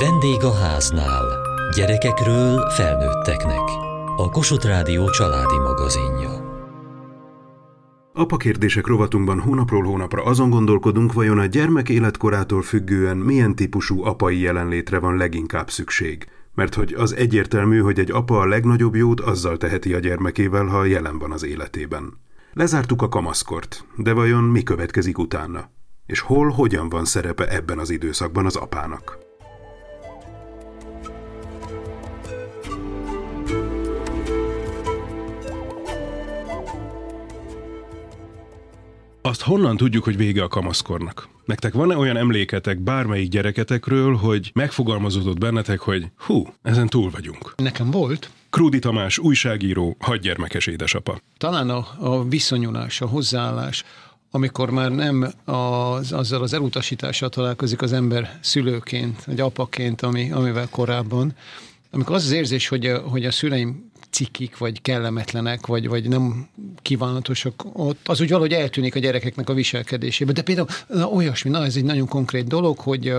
Vendég a háznál. Gyerekekről felnőtteknek. A Kossuth Rádió családi magazinja. Apa kérdések rovatunkban hónapról hónapra azon gondolkodunk, vajon a gyermek életkorától függően milyen típusú apai jelenlétre van leginkább szükség. Mert hogy az egyértelmű, hogy egy apa a legnagyobb jót azzal teheti a gyermekével, ha jelen van az életében. Lezártuk a kamaszkort, de vajon mi következik utána? És hol, hogyan van szerepe ebben az időszakban az apának? Azt honnan tudjuk, hogy vége a kamaszkornak? Nektek van-e olyan emléketek bármelyik gyereketekről, hogy megfogalmazódott bennetek, hogy hú, ezen túl vagyunk? Nekem volt. Krúdi Tamás, újságíró, hadgyermekes édesapa. Talán a, a viszonyulás, a hozzáállás, amikor már nem az, azzal az elutasítással találkozik az ember szülőként, vagy apaként, ami, amivel korábban, amikor az az érzés, hogy a, hogy a szüleim cikik, vagy kellemetlenek, vagy, vagy nem kívánatosak ott, az úgy valahogy eltűnik a gyerekeknek a viselkedésében. De például na, olyasmi, na ez egy nagyon konkrét dolog, hogy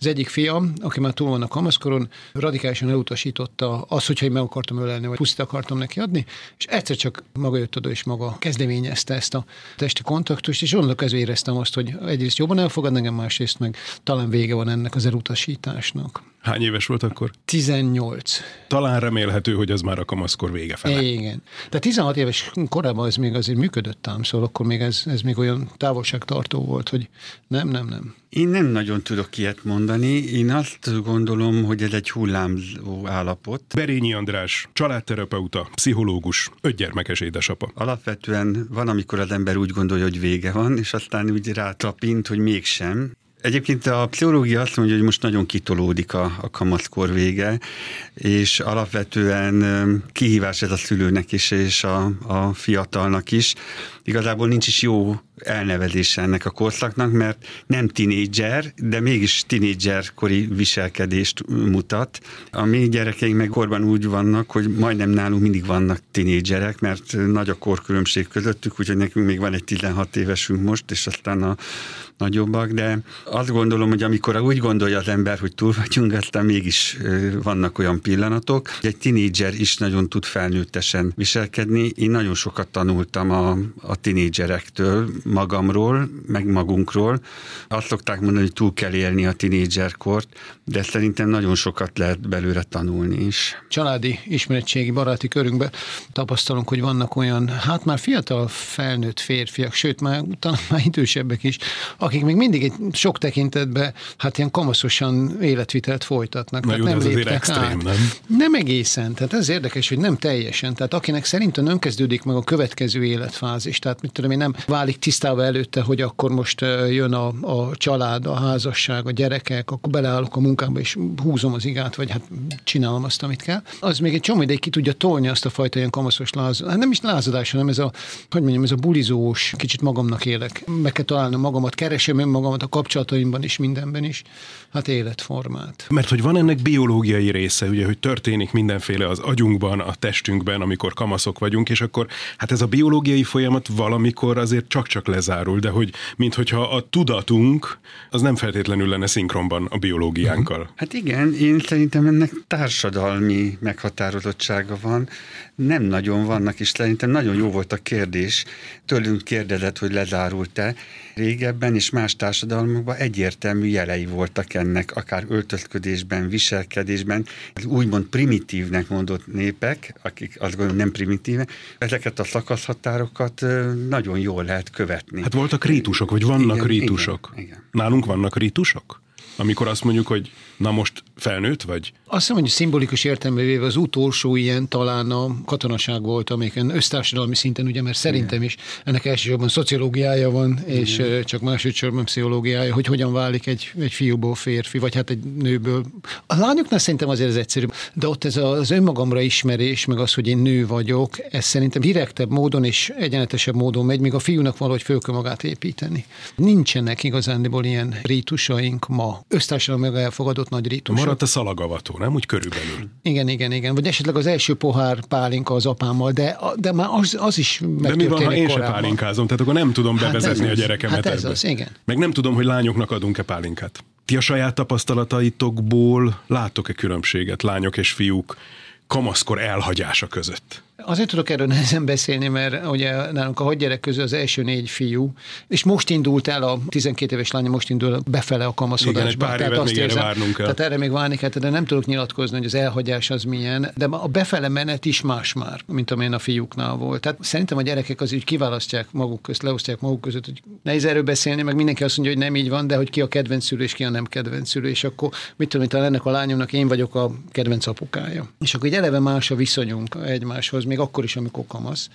az egyik fiam, aki már túl van a kamaszkoron, radikálisan elutasította azt, hogyha én meg akartam ölelni, vagy pusztit akartam neki adni, és egyszer csak maga jött oda, és maga kezdeményezte ezt a testi kontaktust, és onnantól kezdve éreztem azt, hogy egyrészt jobban elfogad engem, másrészt meg talán vége van ennek az elutasításnak. Hány éves volt akkor? 18. Talán remélhető, hogy az már a kamaszkor vége fele. Igen. De 16 éves korában ez még azért működött ám, szóval akkor még ez, ez még olyan távolságtartó volt, hogy nem, nem, nem. Én nem nagyon tudok ilyet mondani. Én azt gondolom, hogy ez egy hullámzó állapot. Berényi András, családterapeuta, pszichológus, ötgyermekes édesapa. Alapvetően van, amikor az ember úgy gondolja, hogy vége van, és aztán úgy rátapint, hogy mégsem. Egyébként a pszichológia azt mondja, hogy most nagyon kitolódik a, a kamaszkor vége, és alapvetően kihívás ez a szülőnek is, és a, a fiatalnak is. Igazából nincs is jó elnevezése ennek a korszaknak, mert nem tinédzser, de mégis tinédzserkori viselkedést mutat. A mi gyerekeink meg korban úgy vannak, hogy majdnem nálunk mindig vannak tinédzserek, mert nagy a korkülönbség közöttük, úgyhogy nekünk még van egy 16 évesünk most, és aztán a nagyobbak, de azt gondolom, hogy amikor úgy gondolja az ember, hogy túl vagyunk, aztán mégis vannak olyan pillanatok. Egy tinédzser is nagyon tud felnőttesen viselkedni. Én nagyon sokat tanultam a, a tinédzserektől, magamról, meg magunkról. Azt szokták mondani, hogy túl kell élni a tinédzserkort, de szerintem nagyon sokat lehet belőle tanulni is. Családi, ismeretségi, baráti körünkben tapasztalunk, hogy vannak olyan, hát már fiatal felnőtt férfiak, sőt már talán már idősebbek is, akik még mindig egy sok tekintetben hát ilyen kamaszosan életvitelt folytatnak. Na jó, nem ez azért extrém, át. nem? Nem egészen. Tehát ez érdekes, hogy nem teljesen. Tehát akinek szerintem nem kezdődik meg a következő életfázis, tehát mit tudom én, nem válik tisztába előtte, hogy akkor most jön a, a család, a házasság, a gyerekek, akkor beleállok a munkába, és húzom az igát, vagy hát csinálom azt, amit kell. Az még egy csomó ideig ki tudja tolni azt a fajta ilyen kamaszos lázadás. Hát nem is lázadás, hanem ez a, hogy mondjam, ez a bulizós, kicsit magamnak élek. Meg kell találnom magamat, keresem önmagamat a kapcsolataimban is, mindenben is. Hát életformát. Mert hogy van ennek biológiai része, ugye, hogy történik mindenféle az agyunkban, a testünkben, amikor kamaszok vagyunk, és akkor hát ez a biológiai folyamat valamikor azért csak-csak lezárul, de hogy minthogyha a tudatunk az nem feltétlenül lenne szinkronban a biológiánkkal. Hát igen, én szerintem ennek társadalmi meghatározottsága van. Nem nagyon vannak, és szerintem nagyon jó volt a kérdés. Tőlünk kérdezett, hogy lezárult-e. Régebben és más társadalmakban egyértelmű jelei voltak ennek, akár öltözködésben, viselkedésben. Az úgymond primitívnek mondott népek, akik azt gondolom nem primitívek, ezeket a szakaszhatárokat nagyon jól lehet követni. Hát voltak rítusok, vagy vannak Igen, rítusok? igen, igen. Nálunk vannak rítusok? Amikor azt mondjuk, hogy na most felnőtt vagy? Azt hiszem, hogy szimbolikus értelemben véve az utolsó ilyen talán a katonaság volt, amelyiken össztársadalmi szinten, ugye, mert szerintem is ennek elsősorban szociológiája van, és ö, csak másodszorban pszichológiája, hogy hogyan válik egy, egy fiúból férfi, vagy hát egy nőből. A lányoknál szerintem azért ez egyszerűbb, de ott ez az önmagamra ismerés, meg az, hogy én nő vagyok, ez szerintem direktebb módon és egyenletesebb módon megy, míg a fiúnak valahogy föl kell magát építeni. Nincsenek igazándiból ilyen rítusaink ma. Össztársadalmi meg elfogadott nagy rítusok. Maradt a szalagavató, nem? Úgy körülbelül. Igen, igen, igen. Vagy esetleg az első pohár pálinka az apámmal, de, de már az, az is De mi van, ha én se korábban. pálinkázom? Tehát akkor nem tudom Hát bevezetni ez a gyerekemet Hát ez ebbe. az, igen. Meg nem tudom, hogy lányoknak adunk-e pálinkát. Ti a saját tapasztalataitokból látok-e különbséget lányok és fiúk kamaszkor elhagyása között? Azért tudok erről nehezen beszélni, mert ugye nálunk a hat gyerek közül az első négy fiú, és most indult el a 12 éves lánya, most indul befele a kamaszodásba. Igen, pár tehát évet még érzem, erre várnunk kell. Tehát erre még várni kell, de nem tudok nyilatkozni, hogy az elhagyás az milyen, de a befele menet is más már, mint amilyen a fiúknál volt. Tehát szerintem a gyerekek az úgy kiválasztják maguk közt, leosztják maguk között, hogy nehéz erről beszélni, meg mindenki azt mondja, hogy nem így van, de hogy ki a kedvenc szülő és ki a nem kedvenc szülő, és akkor mit tudom, hogy ennek a lányomnak én vagyok a kedvenc apukája. És akkor egy eleve más a viszonyunk egymáshoz, még akkor is, amikor kamasz,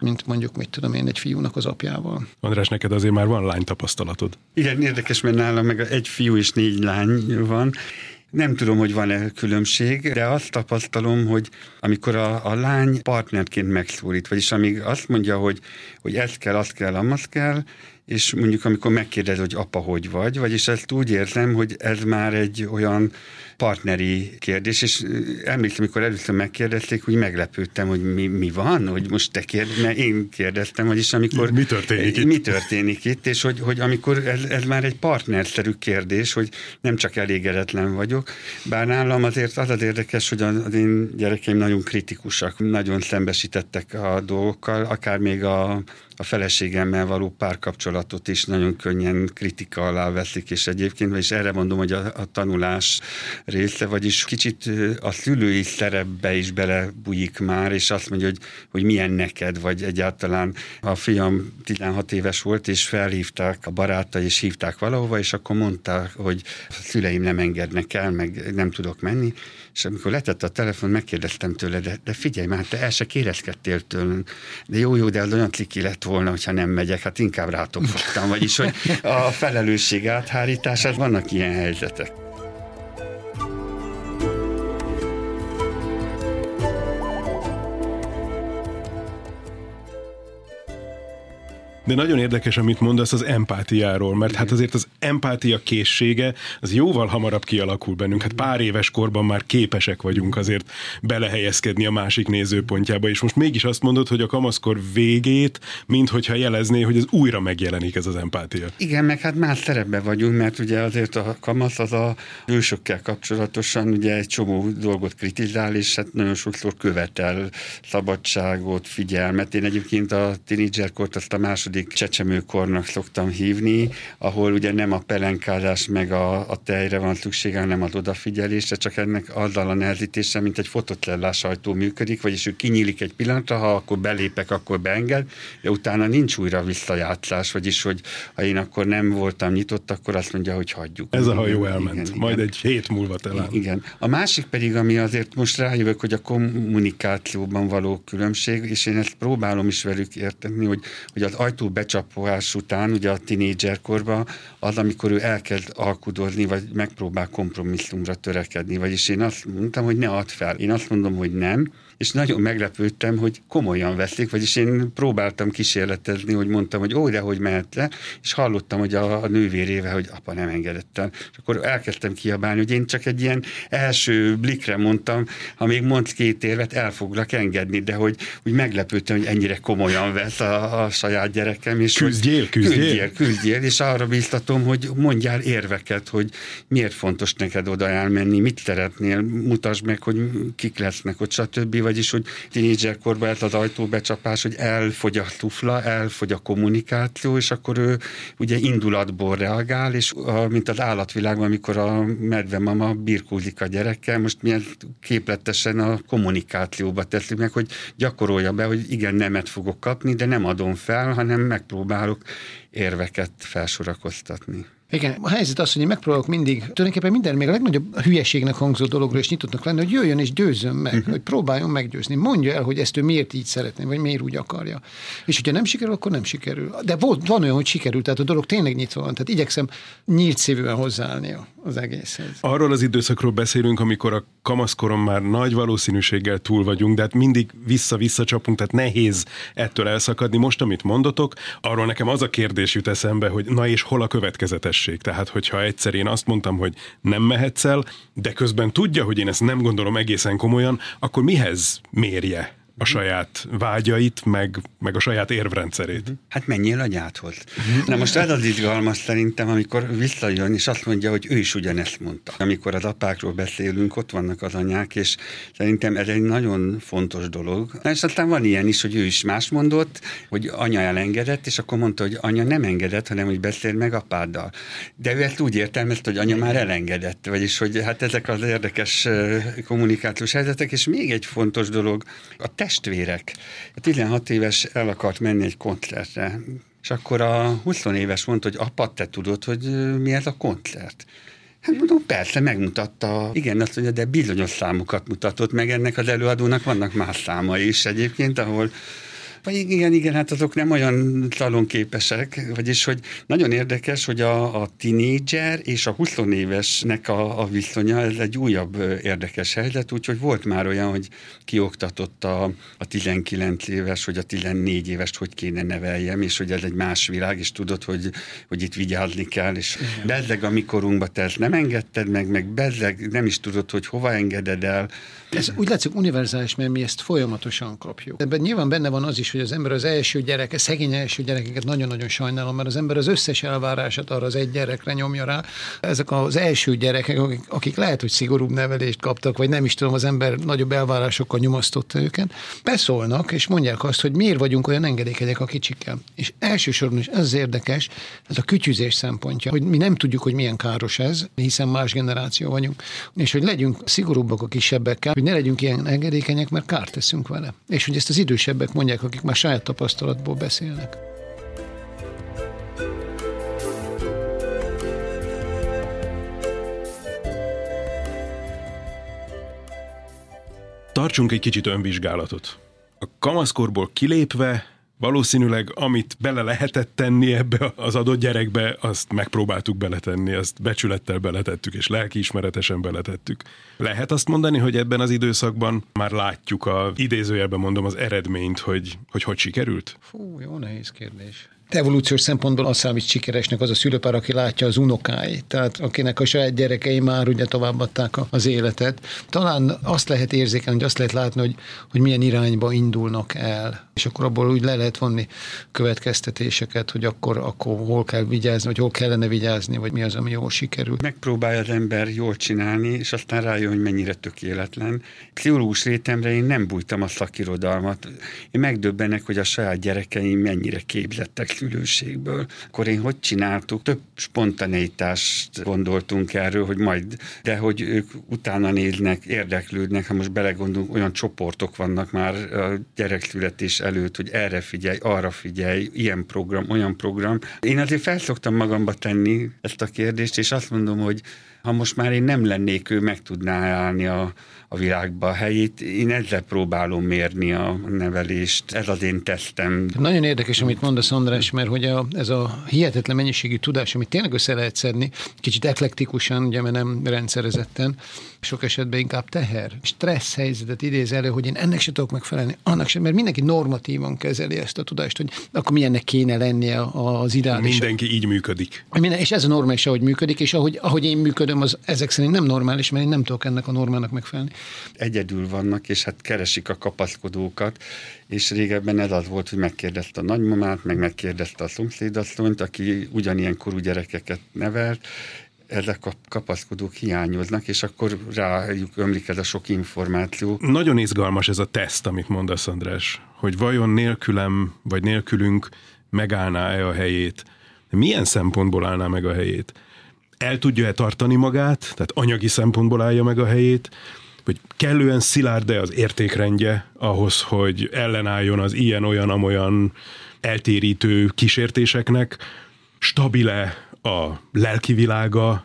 mint mondjuk, mit tudom én, egy fiúnak az apjával. András, neked azért már van lány tapasztalatod. Igen, érdekes, mert nálam meg egy fiú és négy lány van, nem tudom, hogy van-e különbség, de azt tapasztalom, hogy amikor a, a lány partnerként megszólít, vagyis amíg azt mondja, hogy, hogy ez kell, azt kell, amaz kell, és mondjuk amikor megkérdez, hogy apa, hogy vagy, vagyis ezt úgy érzem, hogy ez már egy olyan partneri kérdés, és emlékszem, amikor először megkérdezték, hogy meglepődtem, hogy mi, mi van, hogy most te kérdez, mert én kérdeztem, vagyis amikor... Mi történik itt? Mi történik itt, és hogy, hogy amikor ez, ez már egy partnerszerű kérdés, hogy nem csak elégedetlen vagyok, bár nálam azért az az érdekes, hogy az én gyerekeim nagyon kritikusak, nagyon szembesítettek a dolgokkal, akár még a a feleségemmel való párkapcsolatot is nagyon könnyen kritika alá veszik, és egyébként, és erre mondom, hogy a, a tanulás része, vagyis kicsit a szülői szerepbe is belebújik már, és azt mondja, hogy, hogy milyen neked, vagy egyáltalán a fiam 16 éves volt, és felhívták a barátai, és hívták valahova, és akkor mondta, hogy a szüleim nem engednek el, meg nem tudok menni, és amikor letette a telefon, megkérdeztem tőle, de, de figyelj már, te el se kérezkedtél tőlünk. De jó, jó, de az olyan ciki lett volna, hogyha nem megyek, hát inkább rátok fogtam. Vagyis, hogy a felelősség áthárítását vannak ilyen helyzetek. De nagyon érdekes, amit mondasz az empátiáról, mert hát azért az empátia készsége az jóval hamarabb kialakul bennünk. Hát pár éves korban már képesek vagyunk azért belehelyezkedni a másik nézőpontjába, és most mégis azt mondod, hogy a kamaszkor végét, minthogyha jelezné, hogy ez újra megjelenik ez az empátia. Igen, meg hát más szerepben vagyunk, mert ugye azért a kamasz az a ősökkel kapcsolatosan ugye egy csomó dolgot kritizál, és hát nagyon sokszor követel szabadságot, figyelmet. Én egyébként a tínédzserkort azt a második csecsemőkornak szoktam hívni, ahol ugye nem a pelenkázás meg a, a tejre van szüksége, hanem az odafigyelésre, csak ennek azzal a nehezítése, mint egy fotocellás ajtó működik, vagyis ő kinyílik egy pillanatra, ha akkor belépek, akkor beenged, de utána nincs újra visszajátszás, vagyis hogy ha én akkor nem voltam nyitott, akkor azt mondja, hogy hagyjuk. Ez a hajó elment, igen, majd igen. egy hét múlva talán. Igen. A másik pedig, ami azért most rájövök, hogy a kommunikációban való különbség, és én ezt próbálom is velük érteni, hogy, hogy az ajtó becsapolás után, ugye a tinédzserkorban, az, amikor ő elkezd alkudozni, vagy megpróbál kompromisszumra törekedni. Vagyis én azt mondtam, hogy ne add fel. Én azt mondom, hogy nem, és nagyon meglepődtem, hogy komolyan veszik, vagyis én próbáltam kísérletezni, hogy mondtam, hogy ó, de hogy mehet le, és hallottam, hogy a, a nővérével, hogy apa nem engedett el. És akkor elkezdtem kiabálni, hogy én csak egy ilyen első blikre mondtam, ha még mondsz két évet, el foglak engedni, de hogy úgy meglepődtem, hogy ennyire komolyan vesz a, a saját gyerekem. És küzdjél, küzdjél. küzdjél, küzdjél, és arra bíztatom, hogy mondjál érveket, hogy miért fontos neked oda elmenni, mit szeretnél, mutasd meg, hogy kik lesznek ott, stb vagyis, hogy tínédzserkorban ez az ajtóbecsapás, hogy elfogy a tufla, elfogy a kommunikáció, és akkor ő ugye indulatból reagál, és a, mint az állatvilágban, amikor a medvemama birkózik a gyerekkel, most milyen képletesen a kommunikációba teszik meg, hogy gyakorolja be, hogy igen, nemet fogok kapni, de nem adom fel, hanem megpróbálok érveket felsorakoztatni. Igen, a helyzet az, hogy én megpróbálok mindig, tulajdonképpen minden, még a legnagyobb hülyeségnek hangzó dologról is nyitottnak lenni, hogy jöjjön és győzzön meg, uh-huh. hogy próbáljon meggyőzni. Mondja el, hogy ezt ő miért így szeretné, vagy miért úgy akarja. És hogyha nem sikerül, akkor nem sikerül. De volt, van olyan, hogy sikerült, tehát a dolog tényleg nyitva van. Tehát igyekszem nyílt szívűen hozzáállni az egészhez. Arról az időszakról beszélünk, amikor a kamaszkoron már nagy valószínűséggel túl vagyunk, de hát mindig vissza-vissza csapunk, tehát nehéz ettől elszakadni. Most, amit mondotok, arról nekem az a kérdés jut eszembe, hogy na és hol a következetes kötelesség. Tehát, hogyha egyszer én azt mondtam, hogy nem mehetsz el, de közben tudja, hogy én ezt nem gondolom egészen komolyan, akkor mihez mérje a saját vágyait, meg, meg a saját érvrendszerét. Hát menjél anyádhoz. Na most ez az izgalmas szerintem, amikor visszajön, és azt mondja, hogy ő is ugyanezt mondta. Amikor az apákról beszélünk, ott vannak az anyák, és szerintem ez egy nagyon fontos dolog. És aztán van ilyen is, hogy ő is más mondott, hogy anya elengedett, és akkor mondta, hogy anya nem engedett, hanem hogy beszél meg apáddal. De ő ezt úgy értelmezte, hogy anya már elengedett, vagyis hogy hát ezek az érdekes kommunikációs helyzetek, és még egy fontos dolog, a testvérek. A 16 éves el akart menni egy koncertre, és akkor a 20 éves mondta, hogy apa, te tudod, hogy mi ez a koncert? Hát mondom, persze, megmutatta. Igen, azt mondja, de bizonyos számokat mutatott meg ennek az előadónak, vannak más számai is egyébként, ahol vagy igen, igen, hát azok nem olyan szalonképesek, vagyis, hogy nagyon érdekes, hogy a, a tinédzser és a 20 évesnek a, a viszonya, ez egy újabb érdekes helyzet, úgyhogy volt már olyan, hogy kioktatott a, a 19 éves, hogy a 14 éves hogy kéne neveljem, és hogy ez egy más világ, és tudod, hogy, hogy itt vigyázni kell, és igen. bezzeg a mikorunkba te ezt nem engedted meg, meg bezzeg nem is tudod, hogy hova engeded el, ez úgy látszik univerzális, mert mi ezt folyamatosan kapjuk. Ebben nyilván benne van az is, hogy az ember az első gyereke, szegény első gyerekeket nagyon-nagyon sajnálom, mert az ember az összes elvárását arra az egy gyerekre nyomja rá. Ezek az első gyerekek, akik, akik lehet, hogy szigorúbb nevelést kaptak, vagy nem is tudom, az ember nagyobb elvárásokkal nyomasztotta őket, beszólnak, és mondják azt, hogy miért vagyunk olyan engedékenyek a kicsikkel. És elsősorban is ez az érdekes, ez a kütyüzés szempontja, hogy mi nem tudjuk, hogy milyen káros ez, hiszen más generáció vagyunk, és hogy legyünk szigorúbbak a kisebbekkel, hogy ne legyünk ilyen engedékenyek, mert kárt teszünk vele. És hogy ezt az idősebbek mondják, akik már saját tapasztalatból beszélnek. Tartsunk egy kicsit önvizsgálatot. A kamaszkorból kilépve valószínűleg amit bele lehetett tenni ebbe az adott gyerekbe, azt megpróbáltuk beletenni, azt becsülettel beletettük, és lelkiismeretesen beletettük. Lehet azt mondani, hogy ebben az időszakban már látjuk a idézőjelben mondom az eredményt, hogy hogy, hogy sikerült? Fú, jó nehéz kérdés evolúciós szempontból azt számít sikeresnek az a szülőpár, aki látja az unokáit, tehát akinek a saját gyerekei már ugye továbbadták az életet. Talán azt lehet érzékelni, hogy azt lehet látni, hogy, hogy milyen irányba indulnak el, és akkor abból úgy le lehet vonni következtetéseket, hogy akkor, akkor hol kell vigyázni, vagy hol kellene vigyázni, vagy mi az, ami jól sikerül. Megpróbálja az ember jól csinálni, és aztán rájön, hogy mennyire tökéletlen. Pszichológus rétemre én nem bújtam a szakirodalmat. Én megdöbbenek, hogy a saját gyerekeim mennyire képzettek szülőségből. Akkor én hogy csináltuk? Több spontaneitást gondoltunk erről, hogy majd, de hogy ők utána néznek, érdeklődnek, ha most belegondolunk, olyan csoportok vannak már a gyerekszületés előtt, hogy erre figyelj, arra figyelj, ilyen program, olyan program. Én azért felszoktam magamba tenni ezt a kérdést, és azt mondom, hogy ha most már én nem lennék, ő meg tudná állni a, a világba a helyét. Én ezzel próbálom mérni a nevelést, ez az én tesztem. Nagyon érdekes, amit mondasz, András, mert hogy a, ez a hihetetlen mennyiségű tudás, amit tényleg össze lehet szedni, kicsit eklektikusan, ugye, mert nem rendszerezetten, sok esetben inkább teher, stressz helyzetet idéz elő, hogy én ennek se tudok megfelelni, annak sem, mert mindenki normatívan kezeli ezt a tudást, hogy akkor milyennek kéne lennie az ideális. Mindenki így működik. Minden, és ez a normális, ahogy működik, és ahogy, ahogy én működöm, az ezek szerint nem normális, mert én nem tudok ennek a normának megfelelni. Egyedül vannak, és hát keresik a kapaszkodókat, és régebben ez az volt, hogy megkérdezte a nagymamát, meg megkérdezte a szomszédasszonyt, aki ugyanilyen korú gyerekeket nevelt, ezek a kapaszkodók hiányoznak, és akkor rájuk ömlik ez a sok információ. Nagyon izgalmas ez a teszt, amit mondasz, András, hogy vajon nélkülem, vagy nélkülünk megállná-e a helyét. Milyen szempontból állná meg a helyét? El tudja-e tartani magát, tehát anyagi szempontból állja meg a helyét, hogy kellően szilárd-e az értékrendje ahhoz, hogy ellenálljon az ilyen-olyan-amolyan eltérítő kísértéseknek, stabile a lelki világa,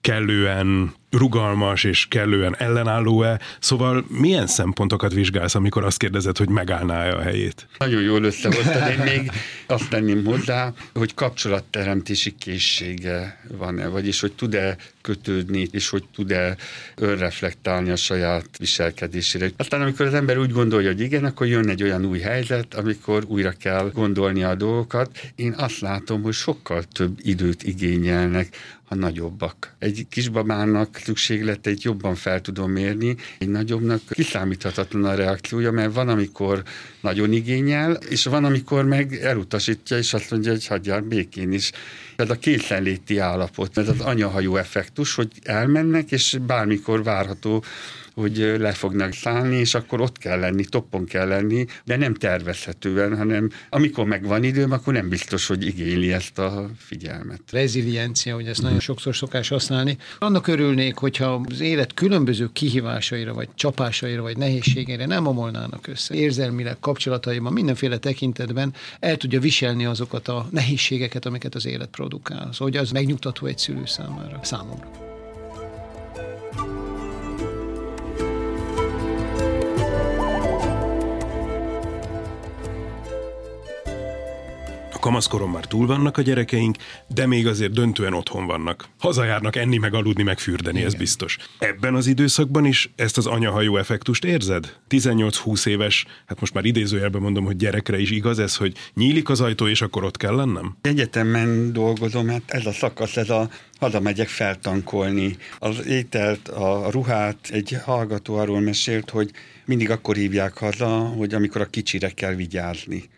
kellően rugalmas és kellően ellenálló-e? Szóval milyen szempontokat vizsgálsz, amikor azt kérdezed, hogy megállná-e a helyét? Nagyon jól összehoztad, én még azt tenném hozzá, hogy kapcsolatteremtési készsége van-e, vagyis hogy tud-e kötődni, és hogy tud-e önreflektálni a saját viselkedésére. Aztán amikor az ember úgy gondolja, hogy igen, akkor jön egy olyan új helyzet, amikor újra kell gondolni a dolgokat. Én azt látom, hogy sokkal több időt igényelnek a nagyobbak. Egy kisbabának szükségleteit jobban fel tudom mérni. Egy nagyobbnak kiszámíthatatlan a reakciója, mert van, amikor nagyon igényel, és van, amikor meg elutasítja, és azt mondja, hogy hagyjál békén is. Ez a készenléti állapot, ez az anyahajó effektus, hogy elmennek, és bármikor várható hogy le fognak szállni, és akkor ott kell lenni, toppon kell lenni, de nem tervezhetően, hanem amikor meg van időm, akkor nem biztos, hogy igényli ezt a figyelmet. Reziliencia, hogy ezt nagyon sokszor szokás használni. Annak örülnék, hogyha az élet különböző kihívásaira, vagy csapásaira, vagy nehézségeire nem omolnának össze. Érzelmileg, kapcsolataiban, mindenféle tekintetben el tudja viselni azokat a nehézségeket, amiket az élet produkál. Szóval, hogy az megnyugtató egy szülő számára, számomra. Kamaszkoron már túl vannak a gyerekeink, de még azért döntően otthon vannak. Hazajárnak enni, meg aludni, meg fürdeni, Igen. ez biztos. Ebben az időszakban is ezt az anyahajó effektust érzed? 18-20 éves, hát most már idézőjelben mondom, hogy gyerekre is igaz ez, hogy nyílik az ajtó, és akkor ott kell lennem? Egyetemen dolgozom, hát ez a szakasz, ez a megyek feltankolni. Az ételt, a ruhát, egy hallgató arról mesélt, hogy mindig akkor hívják haza, hogy amikor a kicsire kell vigyázni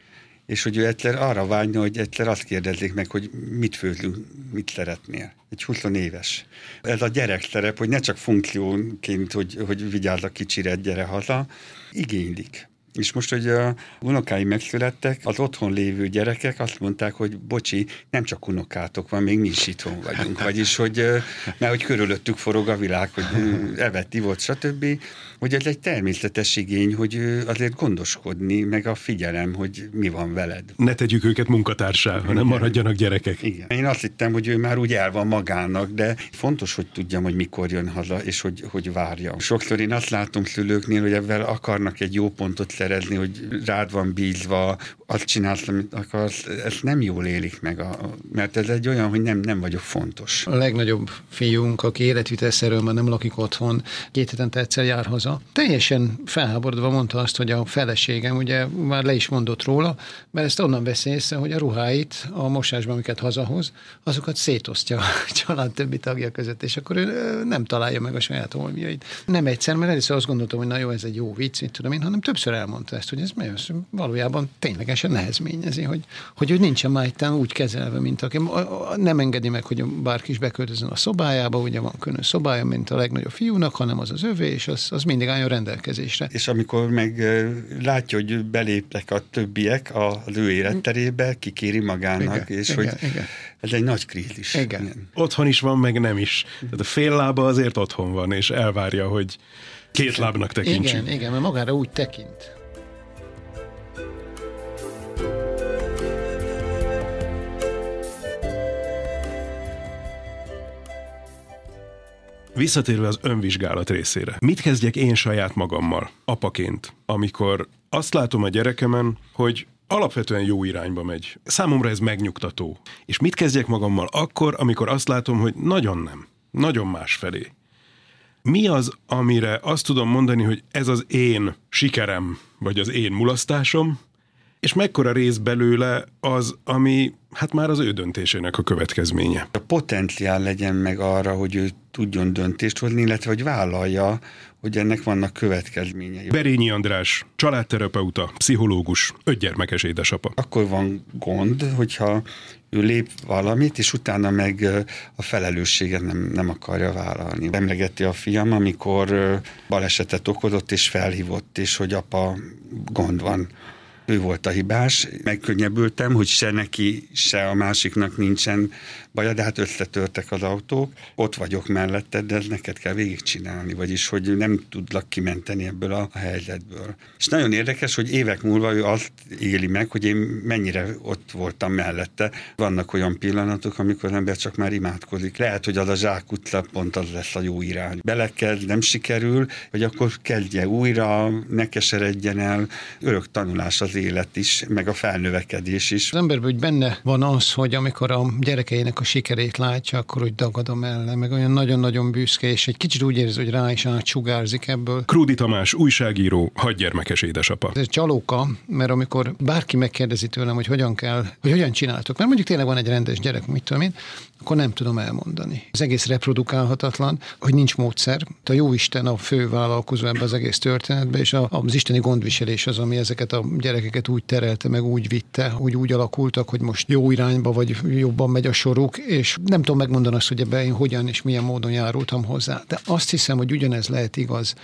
és hogy ő egyszer arra vágyna, hogy egyszer azt kérdezzék meg, hogy mit főzünk, mit szeretnél. Egy 20 éves. Ez a gyerek szerep, hogy ne csak funkciónként, hogy, hogy vigyázz a kicsire, gyere haza, igénylik. És most, hogy a unokáim megszülettek, az otthon lévő gyerekek azt mondták, hogy bocsi, nem csak unokátok van, még mi is itthon vagyunk. Vagyis, hogy, mert hogy körülöttük forog a világ, hogy evett, ivott, stb hogy ez egy természetes igény, hogy azért gondoskodni, meg a figyelem, hogy mi van veled. Ne tegyük őket munkatársá, hanem Igen. maradjanak gyerekek. Igen. Én azt hittem, hogy ő már úgy el van magának, de fontos, hogy tudjam, hogy mikor jön haza, és hogy, hogy várja. Sokszor én azt látom szülőknél, hogy ebben akarnak egy jó pontot szerezni, hogy rád van bízva, azt csinálsz, amit akarsz, ezt nem jól élik meg, a, mert ez egy olyan, hogy nem, nem vagyok fontos. A legnagyobb fiunk, aki életvitelszerűen már nem lakik otthon, két hetente egyszer jár haza, Teljesen felháborodva mondta azt, hogy a feleségem ugye már le is mondott róla, mert ezt onnan veszi észre, hogy a ruháit a mosásban, amiket hazahoz, azokat szétosztja a család többi tagja között, és akkor ő nem találja meg a saját holmiait. Nem egyszer, mert először azt gondoltam, hogy na jó, ez egy jó vicc, mit tudom én, hanem többször elmondta ezt, hogy ez valójában ténylegesen nehezményezi, hogy, hogy ő nincsen már úgy kezelve, mint aki nem engedi meg, hogy bárki is beköltözön a szobájába, ugye van külön szobája, mint a legnagyobb fiúnak, hanem az az övé, és az, az mind mindig álljon rendelkezésre. És amikor meg látja, hogy beléptek a többiek az ő életterébe, kikéri magának, igen, és igen, hogy igen. ez egy nagy krízis. Igen. igen. Otthon is van, meg nem is. Tehát a fél lába azért otthon van, és elvárja, hogy két lábnak tekintsünk. Igen, igen, mert magára úgy tekint. Visszatérve az önvizsgálat részére. Mit kezdjek én saját magammal, apaként, amikor azt látom a gyerekemen, hogy alapvetően jó irányba megy. Számomra ez megnyugtató. És mit kezdjek magammal akkor, amikor azt látom, hogy nagyon nem, nagyon más felé. Mi az, amire azt tudom mondani, hogy ez az én sikerem, vagy az én mulasztásom, és mekkora rész belőle az, ami hát már az ő döntésének a következménye. A potenciál legyen meg arra, hogy ő tudjon döntést hozni, illetve hogy vállalja, hogy ennek vannak következményei. Berényi András, családterapeuta, pszichológus, ötgyermekes édesapa. Akkor van gond, hogyha ő lép valamit, és utána meg a felelősséget nem, nem akarja vállalni. Emlegeti a fiam, amikor balesetet okozott, és felhívott, és hogy apa, gond van ő volt a hibás. Megkönnyebbültem, hogy se neki, se a másiknak nincsen baja, de hát összetörtek az autók. Ott vagyok mellette, de ez neked kell végigcsinálni, vagyis hogy nem tudlak kimenteni ebből a helyzetből. És nagyon érdekes, hogy évek múlva ő azt éli meg, hogy én mennyire ott voltam mellette. Vannak olyan pillanatok, amikor az ember csak már imádkozik. Lehet, hogy az a zsák utca pont az lesz a jó irány. Belekezd, nem sikerül, hogy akkor kezdje újra, ne keseredjen el. Örök tanulás az az élet is, meg a felnövekedés is. Az emberben hogy benne van az, hogy amikor a gyerekeinek a sikerét látja, akkor úgy dagadom ellen, meg olyan nagyon-nagyon büszke, és egy kicsit úgy érzi, hogy rá is átsugárzik ebből. Krúdi Tamás, újságíró, hadgyermekes édesapa. Ez csalóka, mert amikor bárki megkérdezi tőlem, hogy hogyan kell, hogy hogyan csináltok, mert mondjuk tényleg van egy rendes gyerek, mit tudom én, akkor nem tudom elmondani. Az egész reprodukálhatatlan, hogy nincs módszer. A jó Isten a fő vállalkozó ebbe az egész történetbe, és az isteni gondviselés az, ami ezeket a gyerekeket úgy terelte, meg úgy vitte, hogy úgy alakultak, hogy most jó irányba, vagy jobban megy a soruk, és nem tudom megmondani azt, hogy ebben én hogyan és milyen módon járultam hozzá. De azt hiszem, hogy ugyanez lehet igaz,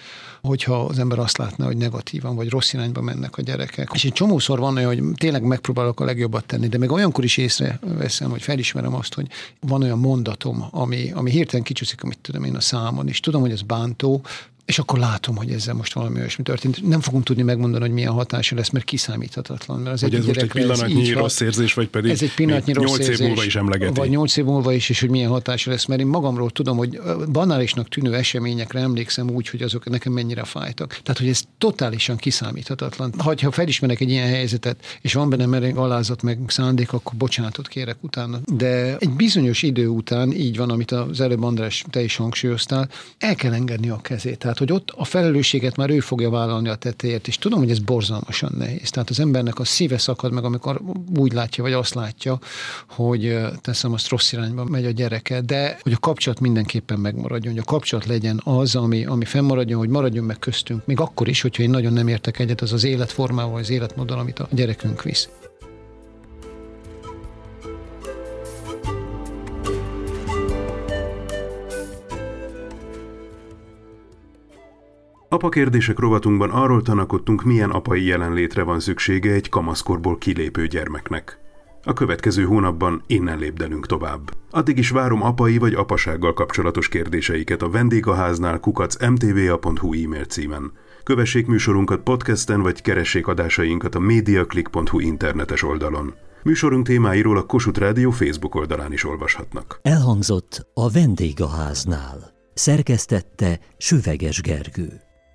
hogyha az ember azt látná, hogy negatívan vagy rossz irányba mennek a gyerekek. És egy csomószor van olyan, hogy tényleg megpróbálok a legjobbat tenni, de még olyankor is észreveszem, hogy felismerem azt, hogy van olyan mondatom, ami, ami hirtelen kicsúszik, amit tudom én a számon, és tudom, hogy ez bántó, és akkor látom, hogy ezzel most valami olyasmi történt. Nem fogunk tudni megmondani, hogy milyen hatása lesz, mert kiszámíthatatlan. Mert az hogy ez most egy pillanatnyi rossz érzés, vagy pedig ez egy pillanatnyi rossz 8 év múlva is emlegeti. Vagy 8 év múlva is, és hogy milyen hatása lesz. Mert én magamról tudom, hogy banálisnak tűnő eseményekre emlékszem úgy, hogy azok nekem mennyire fájtak. Tehát, hogy ez totálisan kiszámíthatatlan. Ha, ha felismerek egy ilyen helyzetet, és van benne mereng alázat, meg szándék, akkor bocsánatot kérek utána. De egy bizonyos idő után, így van, amit az előbb András te is hangsúlyoztál, el kell engedni a kezét. Tehát tehát, hogy ott a felelősséget már ő fogja vállalni a tettéért, és tudom, hogy ez borzalmasan nehéz. Tehát az embernek a szíve szakad meg, amikor úgy látja, vagy azt látja, hogy teszem azt rossz irányba megy a gyereke, de hogy a kapcsolat mindenképpen megmaradjon, hogy a kapcsolat legyen az, ami, ami fennmaradjon, hogy maradjon meg köztünk, még akkor is, hogyha én nagyon nem értek egyet az az életformával, az életmóddal, amit a gyerekünk visz. Apa kérdések rovatunkban arról tanakodtunk, milyen apai jelenlétre van szüksége egy kamaszkorból kilépő gyermeknek. A következő hónapban innen lépdelünk tovább. Addig is várom apai vagy apasággal kapcsolatos kérdéseiket a vendégháznál kukac mtva.hu e-mail címen. Kövessék műsorunkat podcasten, vagy keressék adásainkat a mediaclick.hu internetes oldalon. Műsorunk témáiról a Kossuth Rádió Facebook oldalán is olvashatnak. Elhangzott a vendégháznál. Szerkesztette Süveges Gergő.